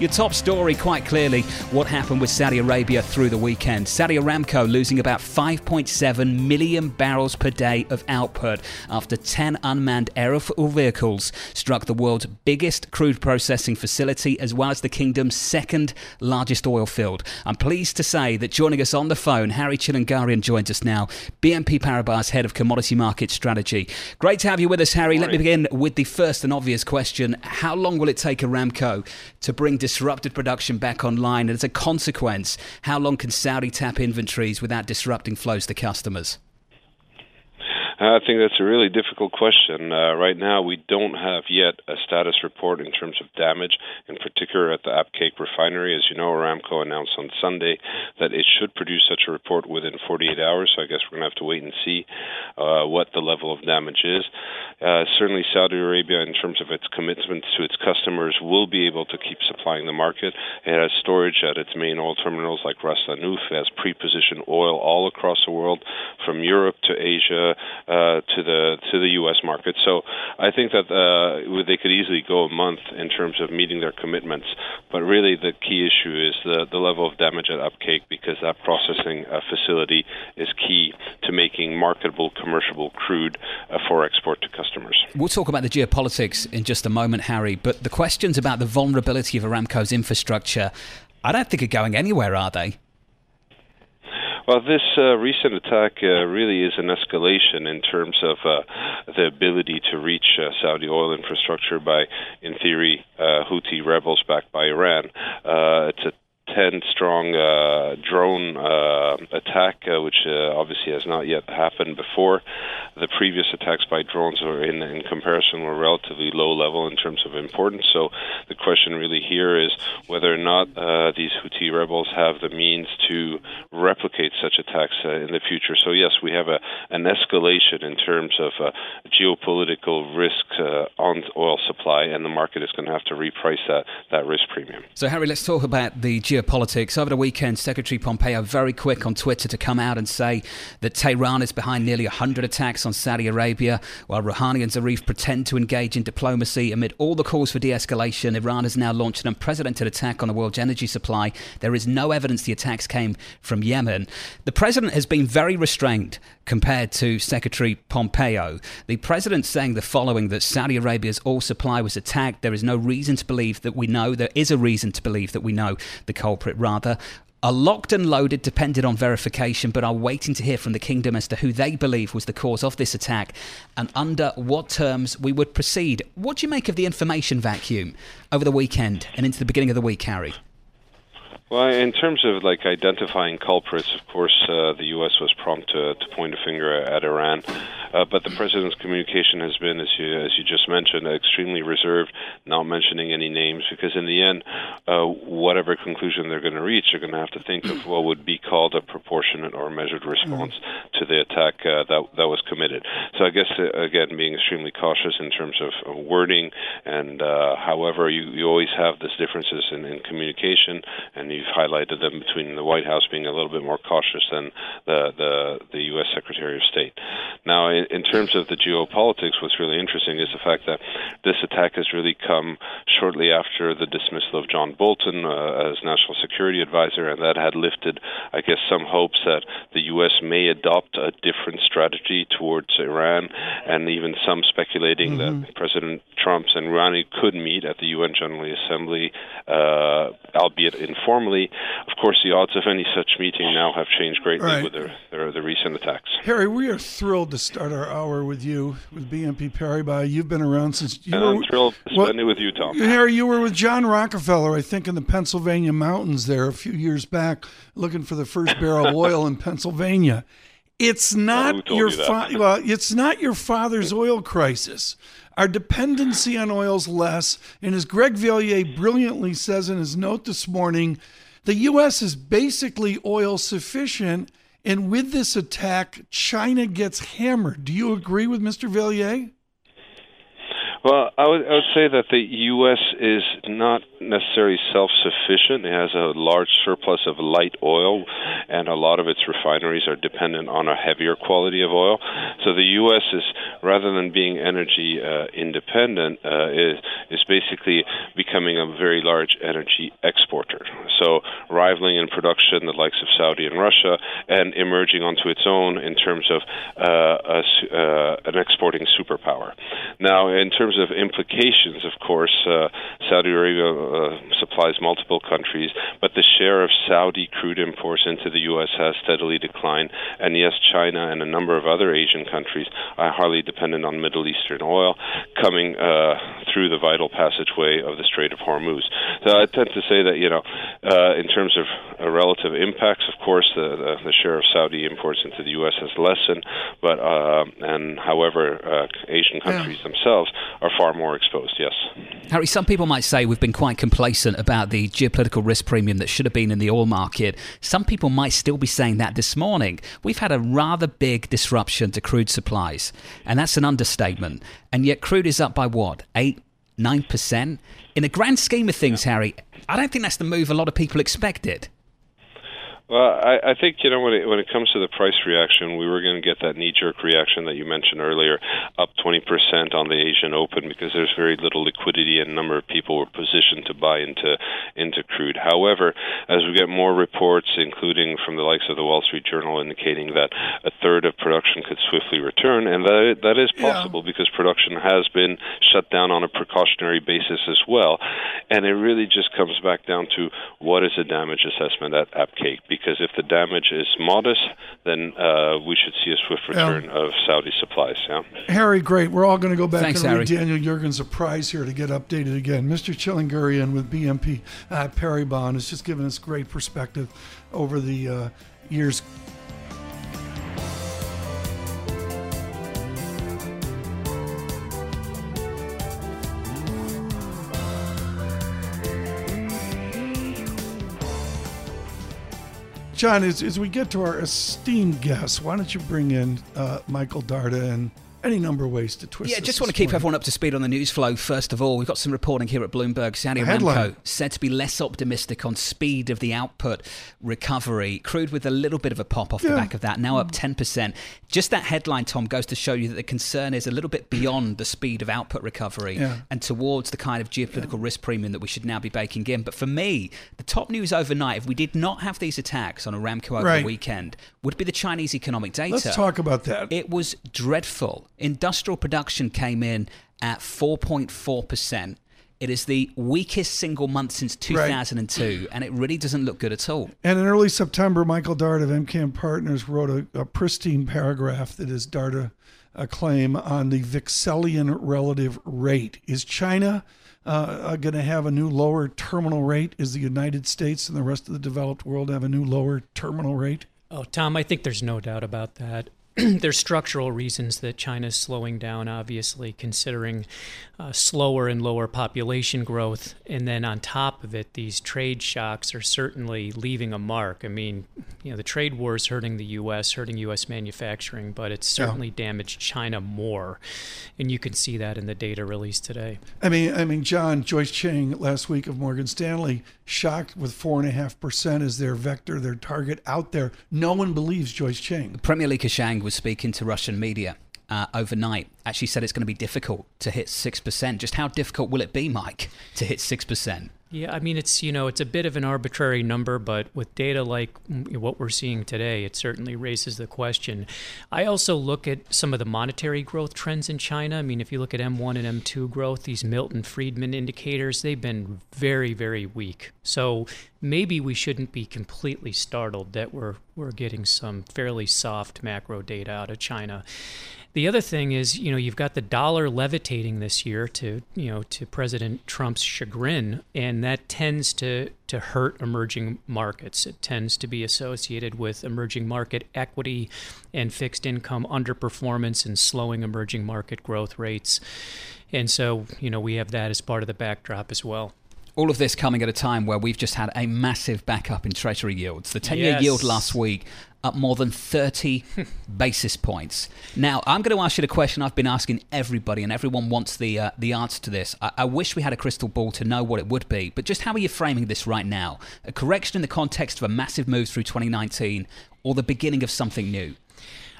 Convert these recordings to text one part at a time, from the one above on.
Your top story, quite clearly, what happened with Saudi Arabia through the weekend. Saudi Aramco losing about 5.7 million barrels per day of output after 10 unmanned aerial vehicles struck the world's biggest crude processing facility as well as the kingdom's second largest oil field. I'm pleased to say that joining us on the phone, Harry Tchilinguirian joins us now, BNP Paribas Head of Commodity Market Strategy. Great to have you with us, Harry. Let me begin with the first and obvious question. How long will it take Aramco to bring disrupted production back online? And as a consequence, how long can Saudi tap inventories without disrupting flows to customers? I think that's a really difficult question. Uh, right now, we don't have yet a status report in terms of damage, in particular at the Abqaiq refinery. As you know, Aramco announced on Sunday that it should produce such a report within 48 hours, so I guess we're going to have to wait and see uh, what the level of damage is. Uh, certainly, Saudi Arabia, in terms of its commitments to its customers, will be able to keep supplying the market. It has storage at its main oil terminals like Ras Lanuf, it has pre positioned oil all across the world, from Europe to Asia uh, to the to the U.S. market. So I think that uh, they could easily go a month in terms of meeting their commitments. But really, the key issue is the the level of damage at Abqaiq because that processing uh, facility is key to making marketable commercial crude uh, for export to customers. We'll talk about the geopolitics in just a moment, Harry. But the questions about the vulnerability of Aramco's infrastructure, I don't think are going anywhere, are they? Well, this uh, recent attack uh, really is an escalation in terms of uh, the ability to reach uh, Saudi oil infrastructure by, in theory, uh, Houthi rebels backed by Iran. Uh, it's a 10 strong drone uh, attack, uh, which uh, obviously has not yet happened before. The previous attacks by drones were in, in comparison were relatively low level in terms of importance. So the question really here is whether or not uh, these Houthi rebels have the means to replicate such attacks uh, in the future. So yes, we have a, an escalation in terms of geopolitical risk on oil supply, and the market is going to have to reprice that, that risk premium. So Harry, let's talk about the geopolitics. Over the weekend, Secretary Pompeo very quick on Twitter to come out and say that Tehran is behind nearly 100 attacks on Saudi Arabia, while Rouhani and Zarif pretend to engage in diplomacy amid all the calls for de-escalation. Iran has now launched an unprecedented attack on the world's energy supply. There is no evidence the attacks came from Yemen. The president has been very restrained compared to Secretary Pompeo. The president saying the following that Saudi Arabia's oil supply was attacked. There is no reason to believe that we know. There is a reason to believe that we know the culprit, rather are locked and loaded, dependent on verification, but are waiting to hear from the kingdom as to who they believe was the cause of this attack and under what terms we would proceed. What do you make of the information vacuum over the weekend and into the beginning of the week, Harry? Well, in terms of like identifying culprits, of course, uh, the U.S. was prompt to, to point a finger at Iran, uh, but the president's communication has been, as you as you just mentioned, extremely reserved, not mentioning any names, because in the end, uh, whatever conclusion they're going to reach, they're going to have to think of what would be called a proportionate or measured response to the attack uh, that that was committed. So I guess uh, again, being extremely cautious in terms of, wording, and uh, however, you you always have these differences in, in communication, and you've highlighted them between the White House being a little bit more cautious than the the, the U.S. Secretary of State. Now, in, in terms of the geopolitics, what's really interesting is the fact that this attack has really come shortly after the dismissal of John Bolton uh, as National Security Advisor, and that had lifted, I guess, some hopes that the U.S. may adopt a different strategy towards Iran, and even some speculating mm-hmm. that President Trump and Rouhani could meet at the UN General Assembly, uh, albeit informally of course, the odds of any such meeting now have changed greatly right. with the, the, the, recent attacks. Harry, we are thrilled to start our hour with you with BNP Paribas. You've been around since you and were. I'm thrilled to spend well, it with you, Tom. Harry, you were with John Rockefeller, I think, in the Pennsylvania mountains there a few years back, looking for the first barrel of oil in Pennsylvania. It's not your fa- well, it's not your father's oil crisis. Our dependency on oil is less, and as Greg Valliere brilliantly says in his note this morning, the U.S. is basically oil sufficient. And with this attack, China gets hammered. Do you agree with Mr. Valliere? Well, I would, I would say that the U.S. is not necessarily self sufficient. It has a large surplus of light oil, and a lot of its refineries are dependent on a heavier quality of oil. So the U.S. is, rather than being energy uh, independent, uh, is, is basically becoming a very large energy exporter. So rivaling in production the likes of Saudi and Russia, and emerging onto its own in terms of uh, a, uh, an exporting superpower. Now, in terms of implications, of course, uh, Saudi Arabia uh, supplies multiple countries, but the share of Saudi crude imports into the U.S. has steadily declined. And yes, China and a number of other Asian countries are highly dependent on Middle Eastern oil coming uh, through the vital passageway of the Strait of Hormuz. So I tend to say that, you know, uh, in terms of uh, relative impacts, of course, the, the, the, share of Saudi imports into the U.S. has lessened, but uh, and however, uh, Asian countries yeah. themselves are far more exposed. Yes, Harry. Some people might say we've been quite complacent about the geopolitical risk premium that should have been in the oil market. Some people might still be saying that this morning. We've had a rather big disruption to crude supplies, and that's an understatement. And yet, crude is up by what eight, nine percent. In the grand scheme of things, yeah. Harry, I don't think that's the move a lot of people expected. Well, I, I think you know when it when it comes to the price reaction, we were going to get that knee jerk reaction that you mentioned earlier, up 20% on the Asian Open because there's very little liquidity and a number of people were positioned to buy into into crude. However, as we get more reports, including from the likes of the Wall Street Journal, indicating that a third of production could swiftly return, and that that is possible yeah. because production has been shut down on a precautionary basis as well, and it really just comes back down to what is a damage assessment at Abqaiq because if the damage is modest, then uh, we should see a swift return yeah. of Saudi supplies. Yeah. Harry, great. We're all going to go back Thanks, and Harry. read Daniel Yergin's a prize here to get updated again. Mr. Tchilinguirian with BNP uh, Paribas has just given us great perspective over the uh, years John, as, as we get to our esteemed guests, why don't you bring in uh, Michael Darda and any number of ways to twist. Yeah, just want to keep everyone up to speed on the news flow. First of all, we've got some reporting here at Bloomberg. Saudi Aramco said to be less optimistic on speed of the output recovery. Crude with a little bit of a pop off yeah. the back of that, now up 10%. Just that headline, Tom, goes to show you that the concern is a little bit beyond the speed of output recovery yeah. and towards the kind of geopolitical yeah. risk premium that we should now be baking in. But for me, the top news overnight, if we did not have these attacks on Aramco over right. the weekend, would be the Chinese economic data. Let's talk about that. It was dreadful. Industrial production came in at 4.4%. It is the weakest single month since 2002, right. and it really doesn't look good at all. And in early September, Michael Darda of MKM Partners wrote a, a pristine paragraph that is Darda a claim on the Wicksellian relative rate. Is China uh, going to have a new lower terminal rate? Is the United States and the rest of the developed world have a new lower terminal rate? Oh, Tom, I think there's no doubt about that. there's structural reasons that China's slowing down, obviously, considering uh, slower and lower population growth. And then on top of it, these trade shocks are certainly leaving a mark. I mean, you know, the trade war is hurting the U.S., hurting U.S. manufacturing, but it's certainly yeah. damaged China more. And you can see that in the data released today. I mean, I mean, John, Joyce Chang last week of Morgan Stanley shocked with four and a half percent as their vector, their target out there. No one believes Joyce Chang. Premier Li Keqiang was speaking to Russian media uh, overnight actually said it's going to be difficult to hit 6%. Just how difficult will it be, Mike, to hit 6%? Yeah, I mean, it's, you know, it's a bit of an arbitrary number, but with data like what we're seeing today, it certainly raises the question. I also look at some of the monetary growth trends in China. I mean, if you look at M1 and M2 growth, these Milton Friedman indicators, they've been very, very weak. So maybe we shouldn't be completely startled that we're, we're getting some fairly soft macro data out of China. The other thing is, you know, you've got the dollar levitating this year to, you know, to President Trump's chagrin, and that tends to to hurt emerging markets. It tends to be associated with emerging market equity and fixed income underperformance and slowing emerging market growth rates. And so, you know, we have that as part of the backdrop as well. All of this coming at a time where we've just had a massive backup in Treasury yields. The 10 year yes. yield last week up more than 30 basis points. Now, I'm going to ask you the question I've been asking everybody, and everyone wants the, uh, the answer to this. I-, I wish we had a crystal ball to know what it would be, but just how are you framing this right now? A correction in the context of a massive move through 2019 or the beginning of something new?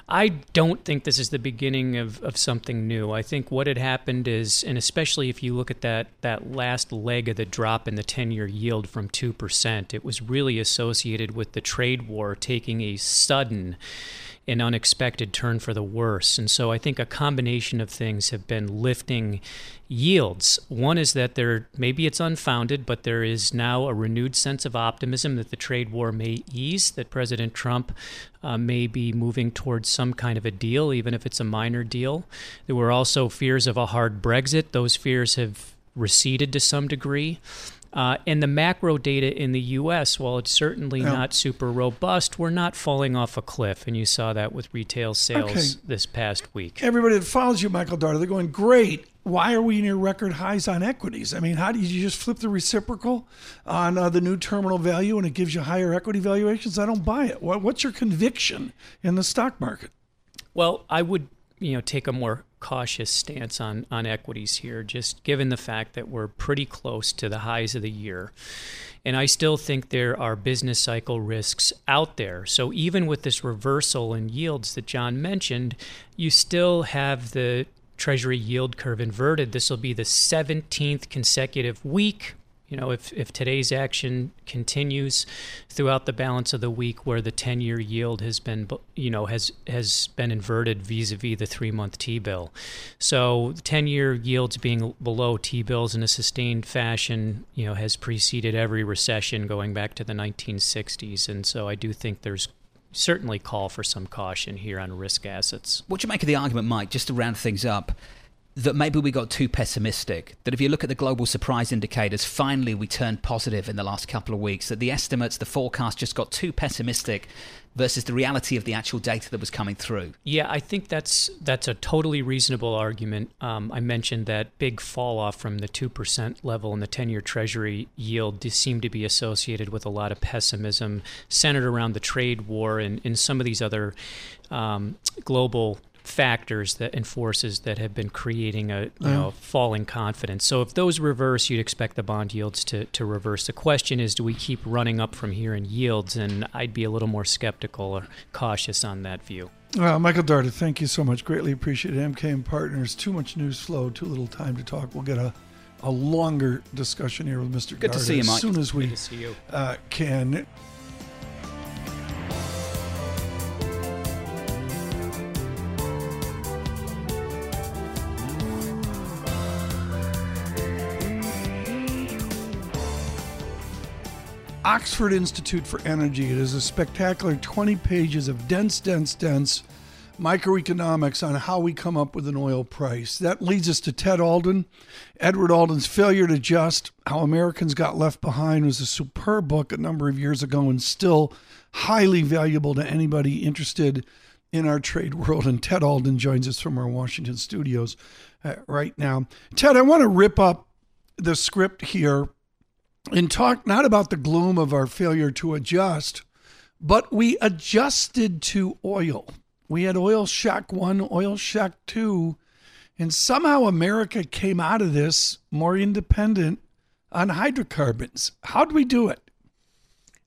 I don't think this is the beginning of, of something new. I think what had happened is, and especially if you look at that, that last leg of the drop in the 10 year yield from 2%, it was really associated with the trade war taking a sudden an unexpected turn for the worse. And so I think a combination of things have been lifting yields. One is that there maybe it's unfounded, but there is now a renewed sense of optimism that the trade war may ease, that President Trump uh, may be moving towards some kind of a deal, even if it's a minor deal. There were also fears of a hard Brexit. Those fears have receded to some degree. Uh, and the macro data in the U.S., while it's certainly yeah. not super robust, we're not falling off a cliff. And you saw that with retail sales okay. this past week. Everybody that follows you, Michael Darda, they're going, great. Why are we near record highs on equities? I mean, how do you just flip the reciprocal on uh, the new terminal value and it gives you higher equity valuations? I don't buy it. What, what's your conviction in the stock market? Well, I would you know take a more cautious stance on on equities here just given the fact that we're pretty close to the highs of the year and I still think there are business cycle risks out there. So even with this reversal in yields that John mentioned, you still have the treasury yield curve inverted. This will be the 17th consecutive week you know, if, if today's action continues throughout the balance of the week, where the ten-year yield has been, you know, has has been inverted vis-a-vis the three-month T-bill, so ten-year yields being below T-bills in a sustained fashion, you know, has preceded every recession going back to the 1960s, and so I do think there's certainly call for some caution here on risk assets. What do you make of the argument, Mike? Just to round things up that maybe we got too pessimistic. That if you look at the global surprise indicators, finally we turned positive in the last couple of weeks. That the estimates, the forecast just got too pessimistic versus the reality of the actual data that was coming through. Yeah, I think that's that's a totally reasonable argument. Um, I mentioned that big fall off from the two percent level in the ten-year Treasury yield seemed to be associated with a lot of pessimism centered around the trade war and, and some of these other um, global factors that and forces that have been creating a you know falling confidence. So if those reverse, you'd expect the bond yields to to reverse. The question is, do we keep running up from here in yields? And I'd be a little more skeptical or cautious on that view. Well, Michael Darda, thank you so much. Greatly appreciate it. MKM Partners. Too much news flow, too little time to talk. We'll get a a longer discussion here with Mr. Good Darda to see you, Mike. As soon as we uh, can. Oxford Institute for Energy. It is a spectacular 20 pages of dense, dense, dense microeconomics on how we come up with an oil price. That leads us to Ted Alden. Edward Alden's Failure to Adjust How Americans Got Left Behind was a superb book a number of years ago and still highly valuable to anybody interested in our trade world. And Ted Alden joins us from our Washington studios uh, right now. Ted, I want to rip up the script here and talk not about the gloom of our failure to adjust, but we adjusted to oil. We had oil shock one, oil shock two, and somehow America came out of this more independent on hydrocarbons. How do we do it?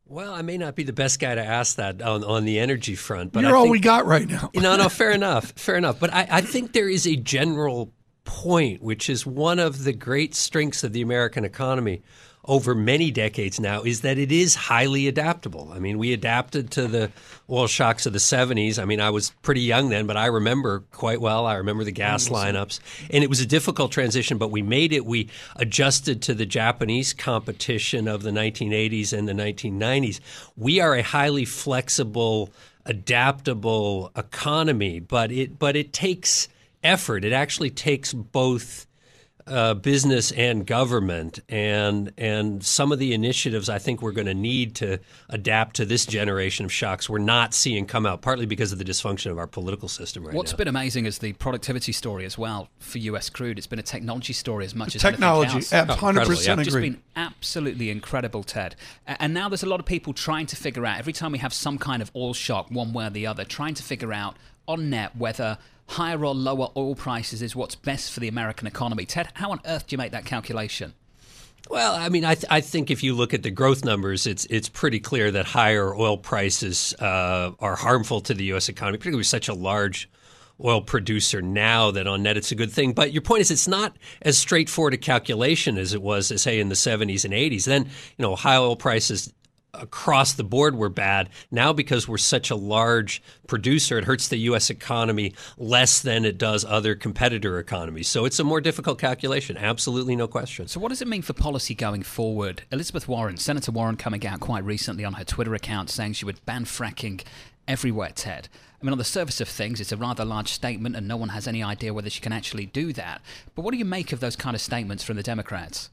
Well, I may not be the best guy to ask that on, on the energy front, but you're all we got right now. no, no, fair enough, fair enough. But I, I think there is a general point, which is one of the great strengths of the American economy, over many decades now is that it is highly adaptable. I mean, we adapted to the oil shocks of the 70s. I mean, I was pretty young then, but I remember quite well. I remember the gas lineups. And it was a difficult transition, but we made it. We adjusted to the Japanese competition of the 1980s and the 1990s. We are a highly flexible, adaptable economy, but it but it takes effort. It actually takes both uh, business and government, and and some of the initiatives I think we're going to need to adapt to this generation of shocks we're not seeing come out, partly because of the dysfunction of our political system right What's now. been amazing is the productivity story as well for U.S. crude. It's been a technology story as much as technology. Hundred percent oh, agree. Just been absolutely incredible, Ted. And now there's a lot of people trying to figure out every time we have some kind of oil shock, one way or the other, trying to figure out on net whether higher or lower oil prices is what's best for the American economy. Ted, how on earth do you make that calculation? Well, I mean, I, th- I think if you look at the growth numbers, it's it's pretty clear that higher oil prices uh, are harmful to the U.S. economy, particularly with such a large oil producer now that on net it's a good thing. But your point is it's not as straightforward a calculation as it was, say, in the 70s and 80s. Then, you know, high oil prices across the board were bad. Now, because we're such a large producer, it hurts the U.S. economy less than it does other competitor economies. So it's a more difficult calculation. Absolutely no question. So, what does it mean for policy going forward? Elizabeth Warren, Senator Warren, coming out quite recently on her Twitter account saying she would ban fracking everywhere, Ted. I mean, on the surface of things, it's a rather large statement, and no one has any idea whether she can actually do that. But what do you make of those kind of statements from the Democrats?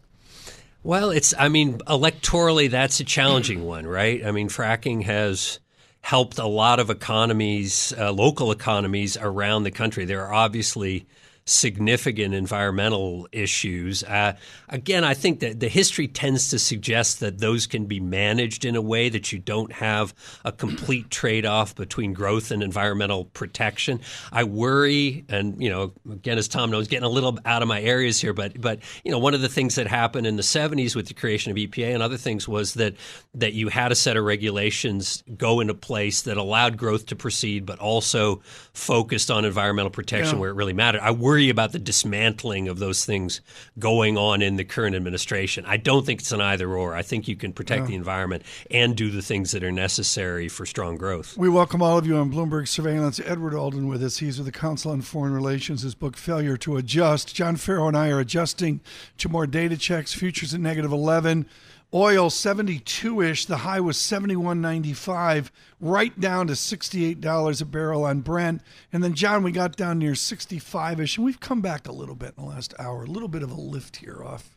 Well, it's, I mean, electorally, that's a challenging one, right? I mean, fracking has helped a lot of economies, uh, local economies around the country. There are obviously significant environmental issues. Uh, again, I think that the history tends to suggest that those can be managed in a way that you don't have a complete trade off between growth and environmental protection. I worry, and you know, again, as Tom knows, getting a little out of my areas here, but but you know, one of the things that happened in the 70s with the creation of EPA and other things was that that you had a set of regulations go into place that allowed growth to proceed, but also focused on environmental protection yeah. where it really mattered. I worry worry about the dismantling of those things going on in the current administration. I don't think it's an either or. I think you can protect yeah. the environment and do the things that are necessary for strong growth. We welcome all of you on Bloomberg Surveillance. Edward Alden with us. He's with the Council on Foreign Relations. His book, Failure to Adjust. John Ferro and I are adjusting to more data checks. Futures at negative 11. Oil 72 ish. The high was 71.95, right down to $68 a barrel on Brent. And then, John, we got down near 65 ish, and we've come back a little bit in the last hour. A little bit of a lift here off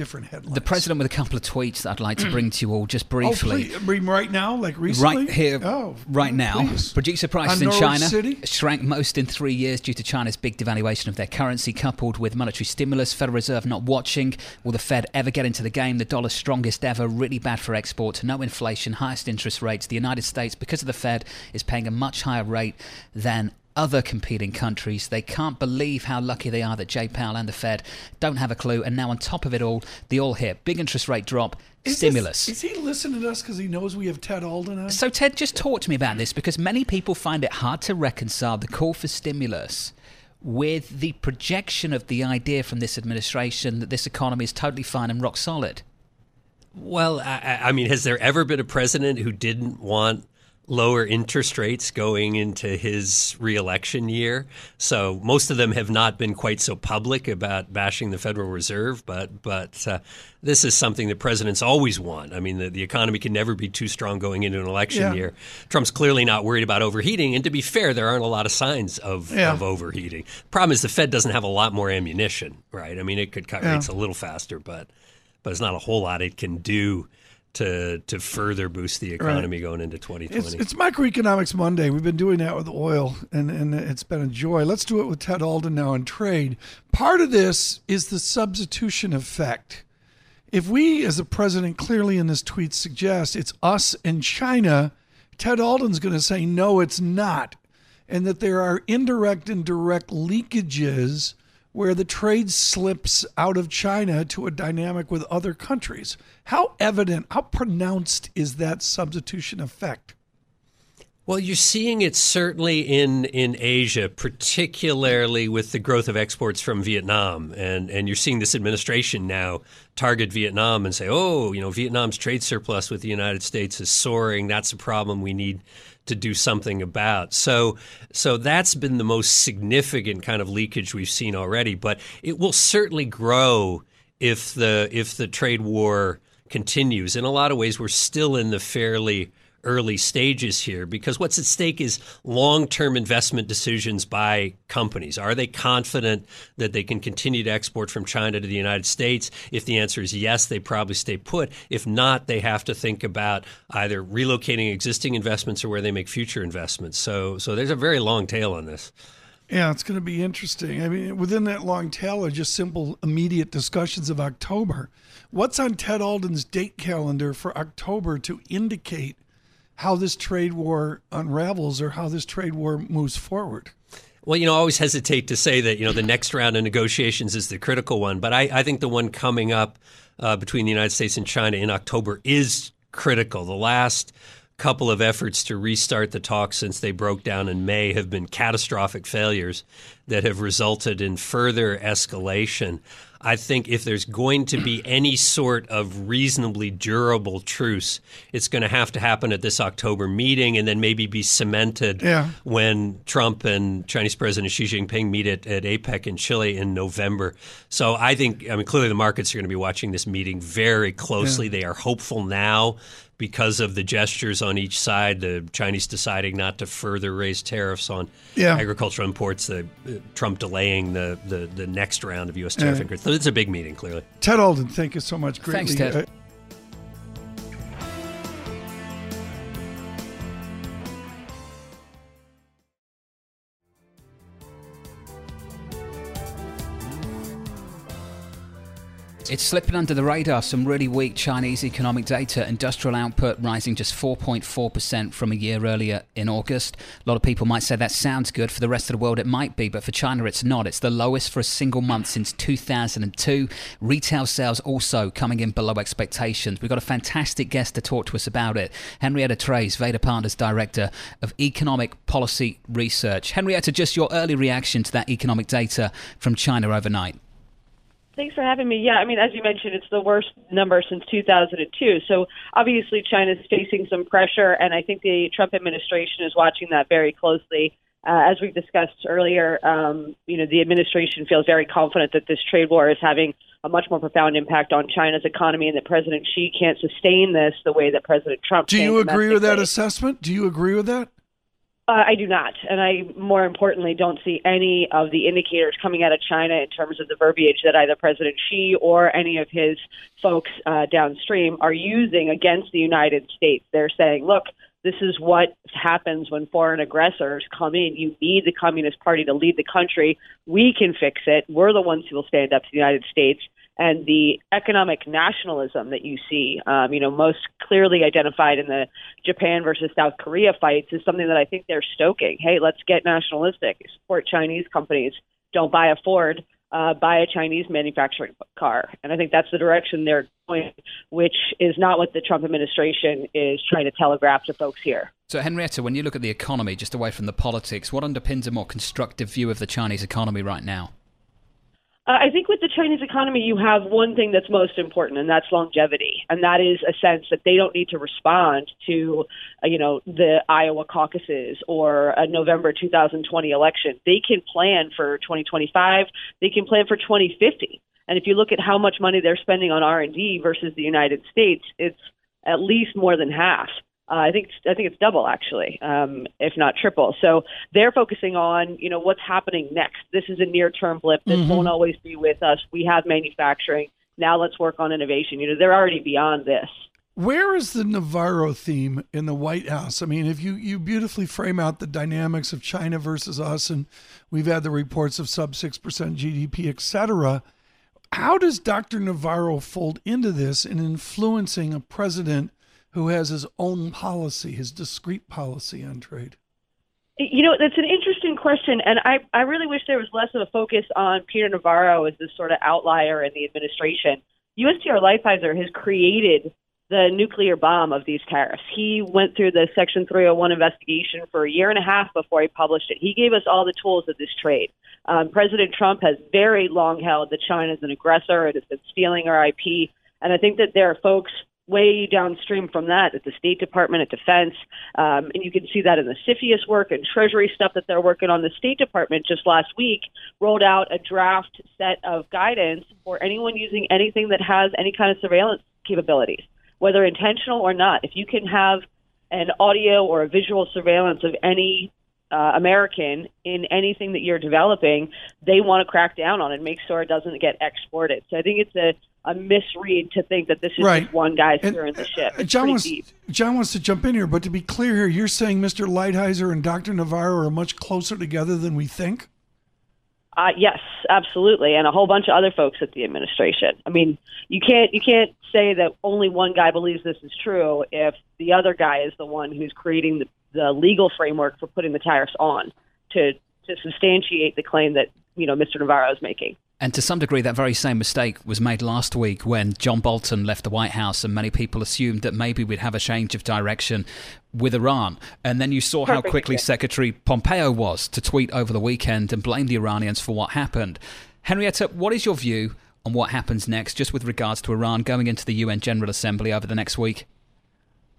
different headlines. The president with a couple of tweets that I'd like to bring to you all just briefly. Oh, please, uh, right now, like recently? Right here, oh, right now. Please. Producer prices in China City? shrank most in three years due to China's big devaluation of their currency, coupled with monetary stimulus. Federal Reserve not watching. Will the Fed ever get into the game? The dollar's strongest ever, really bad for exports. No inflation, highest interest rates. The United States, because of the Fed, is paying a much higher rate than other competing countries. They can't believe how lucky they are that Jay Powell and the Fed don't have a clue. And now, on top of it all, the all here big interest rate drop, is stimulus. This, is he listening to us because he knows we have Ted Alden on? So, Ted, just talk to me about this because many people find it hard to reconcile the call for stimulus with the projection of the idea from this administration that this economy is totally fine and rock solid. Well, I, I mean, has there ever been a president who didn't want lower interest rates going into his reelection year. So most of them have not been quite so public about bashing the Federal Reserve, but but uh, this is something that presidents always want. I mean, the, the economy can never be too strong going into an election yeah. year. Trump's clearly not worried about overheating, and to be fair, there aren't a lot of signs of, yeah. of overheating. Problem is, the Fed doesn't have a lot more ammunition, right? I mean, it could cut yeah. rates a little faster, but but it's not a whole lot it can do to to further boost the economy right. going into 2020. It's, it's, Microeconomics Monday. We've been doing that with oil, and, and it's been a joy. Let's do it with Ted Alden now on trade. Part of this is the substitution effect. If we, as the president clearly in this tweet suggests, it's us and China, Ted Alden's going to say, no, it's not. And that there are indirect and direct leakages where the trade slips out of China to a dynamic with other countries. How evident, how pronounced is that substitution effect? Well, you're seeing it certainly in, in Asia, particularly with the growth of exports from Vietnam. And, and you're seeing this administration now target Vietnam and say, oh, you know, Vietnam's trade surplus with the United States is soaring. That's a problem we need to do something about. So, so that's been the most significant kind of leakage we've seen already. But it will certainly grow if the if the trade war continues. In a lot of ways, we're still in the fairly early stages here because what's at stake is long term investment decisions by companies. Are they confident that they can continue to export from China to the United States? If the answer is yes, they probably stay put. If not, they have to think about either relocating existing investments or where they make future investments. So, so there's a very long tail on this. Yeah, it's going to be interesting. I mean, within that long tail are just simple, immediate discussions of October. What's on Ted Alden's date calendar for October to indicate how this trade war unravels or how this trade war moves forward? Well, you know, I always hesitate to say that, you know, the next round of negotiations is the critical one, but I, I think the one coming up uh, between the United States and China in October is critical. The last couple of efforts to restart the talks since they broke down in May have been catastrophic failures that have resulted in further escalation. I think if there's going to be any sort of reasonably durable truce, it's going to have to happen at this October meeting and then maybe be cemented yeah. when Trump and Chinese President Xi Jinping meet at, at APEC in Chile in November. So I think, I mean, clearly the markets are going to be watching this meeting very closely. Yeah. They are hopeful now because of the gestures on each side, the Chinese deciding not to further raise tariffs on yeah. agricultural imports, the uh, Trump delaying the, the, the next round of U.S. tariff increases. So it's a big meeting, clearly. Ted Alden, thank you so much. Greatly. Thanks, Ted. Uh, It's slipping under the radar. Some really weak Chinese economic data. Industrial output rising just 4.4% from a year earlier in August. A lot of people might say that sounds good. For the rest of the world, it might be, but for China, it's not. It's the lowest for a single month since 2002. Retail sales also coming in below expectations. We've got a fantastic guest to talk to us about it. Henrietta Treyz, Veda Partners Director of Economic Policy Research. Henrietta, just your early reaction to that economic data from China overnight. Thanks for having me. Yeah, I mean, as you mentioned, it's the worst number since 2002. So obviously, China's facing some pressure, and I think the Trump administration is watching that very closely. Uh, as we've discussed earlier, um, you know, the administration feels very confident that this trade war is having a much more profound impact on China's economy, and that President Xi can't sustain this the way that President Trump. Do you agree with that assessment? Do you agree with that? Uh, I do not, and I more importantly don't see any of the indicators coming out of China in terms of the verbiage that either President Xi or any of his folks uh, downstream are using against the United States. They're saying, "Look, this is what happens when foreign aggressors come in. You need the Communist Party to lead the country. We can fix it. We're the ones who will stand up to the United States." And the economic nationalism that you see, um, you know, most clearly identified in the Japan versus South Korea fights is something that I think they're stoking. Hey, let's get nationalistic, support Chinese companies, don't buy a Ford, uh, buy a Chinese manufacturing car. And I think that's the direction they're going, which is not what the Trump administration is trying to telegraph to folks here. So, Henrietta, when you look at the economy, just away from the politics, what underpins a more constructive view of the Chinese economy right now? Uh, I think with the Chinese economy, you have one thing that's most important, and that's longevity, and that is a sense that they don't need to respond to, uh, you know, the Iowa caucuses or a November 2020 election. They can plan for 2025. They can plan for 2050. And if you look at how much money they're spending on R&D versus the United States, it's at least more than half. Uh, I think I think it's double actually, um, if not triple. So they're focusing on you know what's happening next. This is a near term blip. This mm-hmm. won't always be with us. We have manufacturing. Now let's work on innovation. You know they're already beyond this. Where is the Navarro theme in the White House? I mean, if you you beautifully frame out the dynamics of China versus us, and we've had the reports of sub six percent GDP, et cetera. How does Dr. Navarro fold into this in influencing a president who has his own policy, his discrete policy on trade? You know, that's an interesting question, and I, I really wish there was less of a focus on Peter Navarro as this sort of outlier in the administration. USTR Lighthizer has created the nuclear bomb of these tariffs. He went through the Section 301 investigation for a year and a half before he published it. He gave us all the tools of this trade. Um, President Trump has very long held that China is an aggressor. and has been stealing our IP. And I think that there are folks way downstream from that at the State Department, at Defense, um, and you can see that in the CFIUS work and Treasury stuff that they're working on. The State Department just last week rolled out a draft set of guidance for anyone using anything that has any kind of surveillance capabilities, whether intentional or not. If you can have an audio or a visual surveillance of any uh, American in anything that you're developing, they want to crack down on it and make sure it doesn't get exported. So I think it's a, a misread to think that this is right. just one guy steering the ship. It's John wants, deep. John wants to jump in here, but to be clear here, you're saying Mr. Lighthizer and Dr. Navarro are much closer together than we think? Uh, yes, absolutely, and a whole bunch of other folks at the administration. I mean, you can't you can't say that only one guy believes this is true if the other guy is the one who's creating the, the legal framework for putting the tariffs on to to substantiate the claim that you know Mr. Navarro is making. And to some degree, that very same mistake was made last week when John Bolton left the White House, and many people assumed that maybe we'd have a change of direction with Iran. And then you saw Perfect. how quickly Secretary Pompeo was to tweet over the weekend and blame the Iranians for what happened. Henrietta, what is your view on what happens next, just with regards to Iran going into the UN General Assembly over the next week?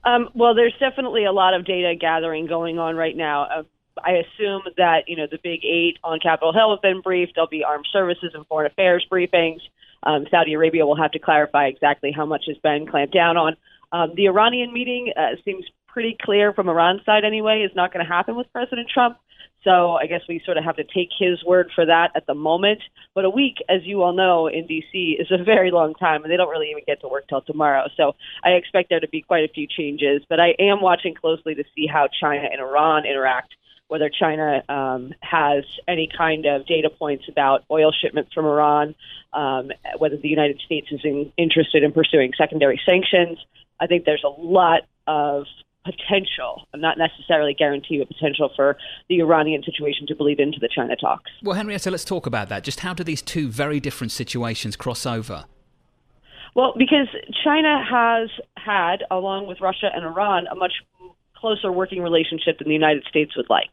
Um, well, there's definitely a lot of data gathering going on right now. Uh, I assume that you know the big eight on Capitol Hill have been briefed. There'll be armed services and foreign affairs briefings. Um, Saudi Arabia will have to clarify exactly how much has been clamped down on. Um, the Iranian meeting uh, seems pretty clear from Iran's side anyway is not going to happen with President Trump. So I guess we sort of have to take his word for that at the moment. But a week, as you all know, in D.C. is a very long time, and they don't really even get to work till tomorrow. So I expect there to be quite a few changes. But I am watching closely to see how China and Iran interact whether China um, has any kind of data points about oil shipments from Iran, um, whether the United States is in, interested in pursuing secondary sanctions. I think there's a lot of potential, not necessarily guarantee, but potential for the Iranian situation to bleed into the China talks. Well, Henrietta, let's talk about that. Just how do these two very different situations cross over? Well, because China has had, along with Russia and Iran, a much closer working relationship than the United States would like.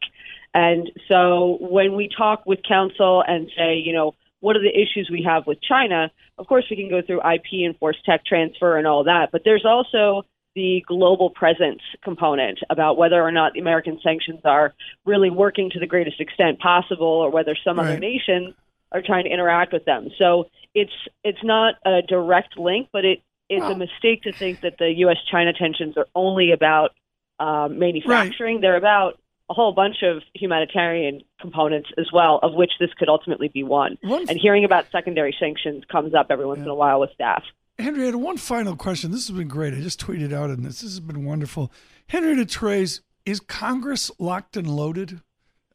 And so when we talk with counsel and say, you know, what are the issues we have with China? Of course, we can go through IP and forced tech transfer and all that, but there's also the global presence component about whether or not the American sanctions are really working to the greatest extent possible, or whether some right. other nations are trying to interact with them. So it's it's not a direct link, but it it's a mistake to think that the U.S. China tensions are only about um, manufacturing. Right. They're about a whole bunch of humanitarian components as well, of which this could ultimately be one. one and hearing about secondary sanctions comes up every once yeah. in a while with staff. Henrietta, one final question. This has been great. I just tweeted out in this. This has been wonderful. Henrietta Treyz, is Congress locked and loaded?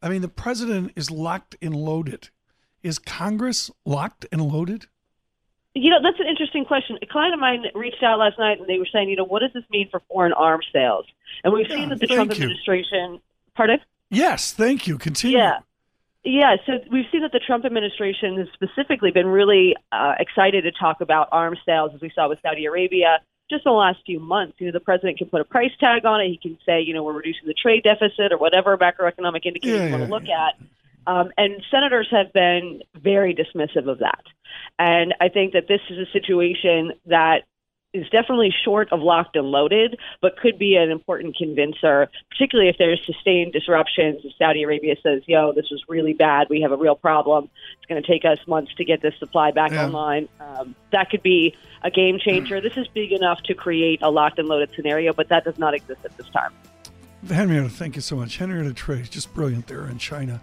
I mean, the president is locked and loaded. Is Congress locked and loaded? You know, that's an interesting question. A client of mine reached out last night and they were saying, you know, what does this mean for foreign arms sales? And we've yeah, seen that the Trump you. administration. Pardon? Yes, thank you. Continue. Yeah. Yeah, so we've seen that the Trump administration has specifically been really uh, excited to talk about arms sales, as we saw with Saudi Arabia just in the last few months. You know, the president can put a price tag on it. He can say, you know, we're reducing the trade deficit or whatever macroeconomic indicators yeah, you want to look yeah. at. Um, and senators have been very dismissive of that. And I think that this is a situation that is definitely short of locked and loaded, but could be an important convincer, particularly if there's sustained disruptions. If Saudi Arabia says, yo, this was really bad, we have a real problem, it's going to take us months to get this supply back yeah. online, um, that could be a game changer. this is big enough to create a locked and loaded scenario, but that does not exist at this time. Henrietta, thank you so much. Henrietta Trey, just brilliant there in China.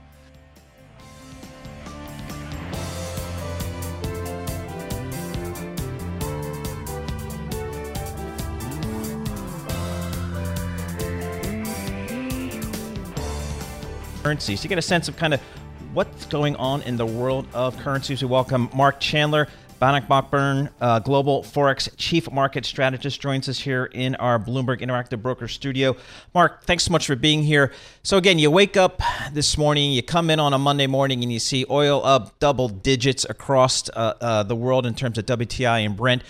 Currencies. You get a sense of kind of what's going on in the world of currencies. We welcome Marc Chandler, Bannock Blackburn, uh, Global Forex Chief Market Strategist, joins us here in our Bloomberg Interactive Broker studio. Mark, thanks so much for being here. So, again, you wake up this morning, you come in on a Monday morning, and you see oil up double digits across uh, uh, the world in terms of WTI and Brent.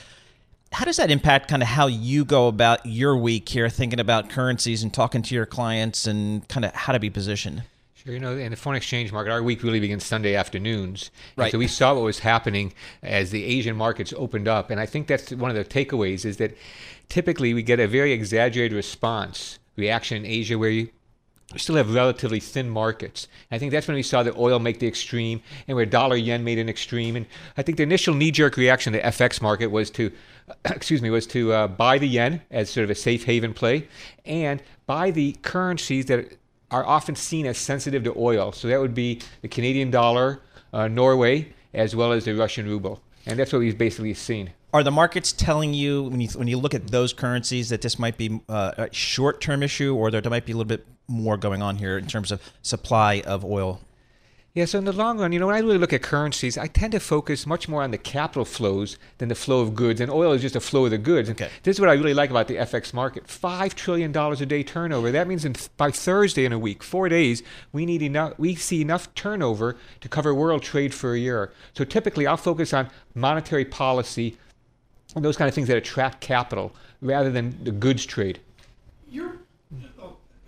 How does that impact kind of how you go about your week here, thinking about currencies and talking to your clients and kind of how to be positioned? Sure, you know, in the foreign exchange market, our week really begins Sunday afternoons. Right. And so we saw what was happening as the Asian markets opened up, and I think that's one of the takeaways is that typically we get a very exaggerated response reaction in Asia where you still have relatively thin markets. I think that's when we saw the oil make the extreme and where dollar yen made an extreme. And I think the initial knee jerk reaction to the FX market was to excuse me, was to uh, buy the yen as sort of a safe haven play and buy the currencies that are often seen as sensitive to oil. So that would be the Canadian dollar, uh, Norway, as well as the Russian ruble. And that's what we've basically seen. Are the markets telling you when you when you look at those currencies that this might be uh, a short term issue, or there might be a little bit more going on here in terms of supply of oil yeah, so in the long run, you know, when I really look at currencies, I tend to focus much more on the capital flows than the flow of goods. And oil is just a flow of the goods. Okay. This is what I really like about the FX market: five trillion dollars a day turnover. That means in, by Thursday in a week, four days, we need enough. We see enough turnover to cover world trade for a year. So typically, I'll focus on monetary policy and those kind of things that attract capital rather than the goods trade. You're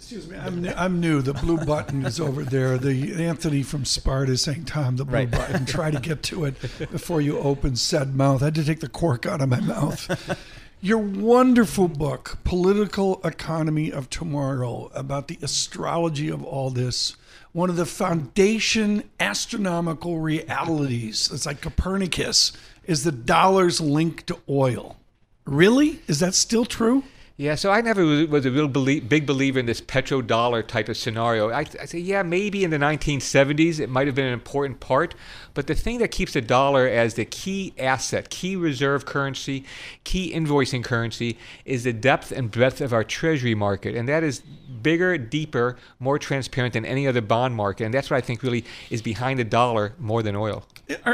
Excuse me, I'm, I'm new. The blue button is over there. The Anthony from Sparta is saying, Tom, the blue right. button. Try to get to it before you open said mouth. I had to take the cork out of my mouth. Your wonderful book, Political Economy of Tomorrow, about the astrology of all this. One of the foundation astronomical realities, it's like Copernicus, is the dollar's linked to oil. Really? Is that still true? Yeah, so I never was a real big believer in this petrodollar type of scenario. I, I say, yeah, maybe in the 1970s it might have been an important part, but the thing that keeps the dollar as the key asset, key reserve currency, key invoicing currency is the depth and breadth of our treasury market, and that is bigger, deeper, more transparent than any other bond market, and that's what I think really is behind the dollar more than oil.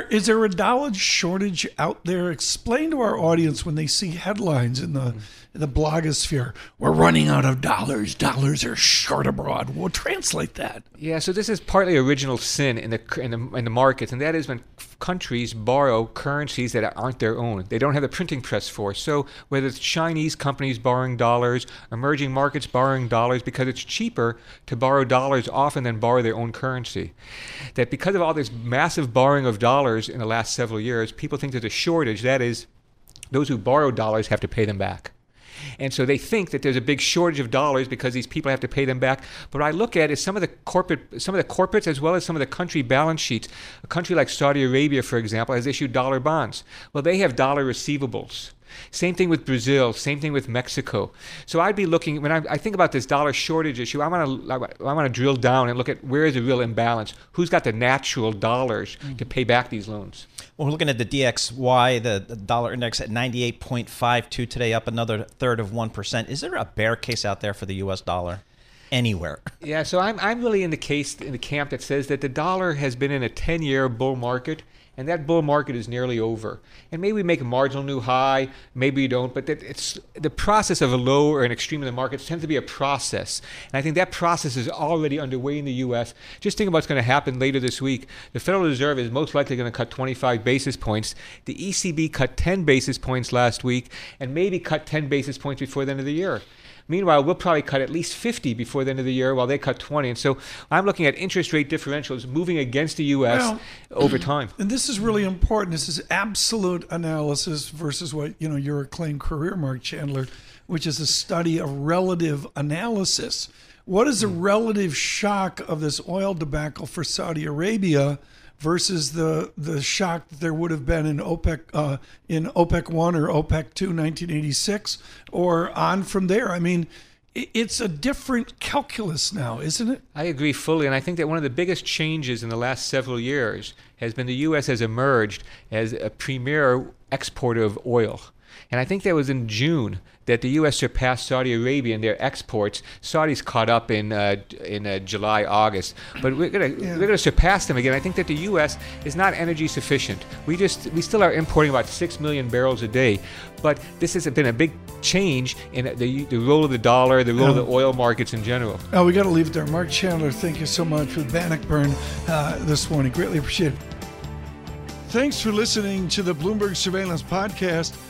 Is there a dollar shortage out there? Explain to our audience when they see headlines in the the blogosphere. We're running out of dollars. Dollars are short abroad. We'll translate that. Yeah. So this is partly original sin in the in the, in the markets, and that is when countries borrow currencies that aren't their own. They don't have the printing press for. So whether it's Chinese companies borrowing dollars, emerging markets borrowing dollars, because it's cheaper to borrow dollars often than borrow their own currency. That because of all this massive borrowing of dollars in the last several years, people think there's a shortage. That is, those who borrow dollars have to pay them back. And so they think that there's a big shortage of dollars because these people have to pay them back. But I look at is some of the corporate, some of the corporates as well as some of the country balance sheets. A country like Saudi Arabia, for example, has issued dollar bonds. Well, they have dollar receivables. Same thing with Brazil. Same thing with Mexico. So I'd be looking when I, I think about this dollar shortage issue. I want to I want to drill down and look at where is the real imbalance. Who's got the natural dollars mm-hmm. to pay back these loans? Well, we're looking at the DXY, the, the dollar index at 98.52 today, up another third of one percent. Is there a bear case out there for the U.S. dollar? anywhere. Yeah, so I'm, I'm really in the case in the camp that says that the dollar has been in a 10 year bull market and that bull market is nearly over. And maybe we make a marginal new high, maybe we don't, but it's the process of a low or an extreme in the markets tends to be a process. And I think that process is already underway in the U.S. Just think about what's going to happen later this week. The Federal Reserve is most likely going to cut 25 basis points. The ECB cut 10 basis points last week and maybe cut 10 basis points before the end of the year. Meanwhile, we'll probably cut at least 50 before the end of the year while they cut 20. And so I'm looking at interest rate differentials moving against the U.S. Well, over time. And this is really important. This is absolute analysis versus what, you know, your acclaimed career, Marc Chandler, which is a study of relative analysis. What is the hmm. relative shock of this oil debacle for Saudi Arabia versus the the shock that there would have been in OPEC uh, in OPEC one or OPEC two, 1986, or on from there. I mean, it's a different calculus now, isn't it? I agree fully, and I think that one of the biggest changes in the last several years has been the U.S. has emerged as a premier exporter of oil. And I think that was in June that the U.S. surpassed Saudi Arabia in their exports. Saudis caught up in uh, in uh, July, August, but we're gonna yeah. we're gonna surpass them again. I think that the U.S. is not energy sufficient. We just we still are importing about six million barrels a day, but this has been a big change in the the role of the dollar, the role of the oil markets in general. Oh, we got to leave it there. Marc Chandler, thank you so much with Bannockburn uh, this morning. Greatly appreciate it. Thanks for listening to the Bloomberg Surveillance Podcast.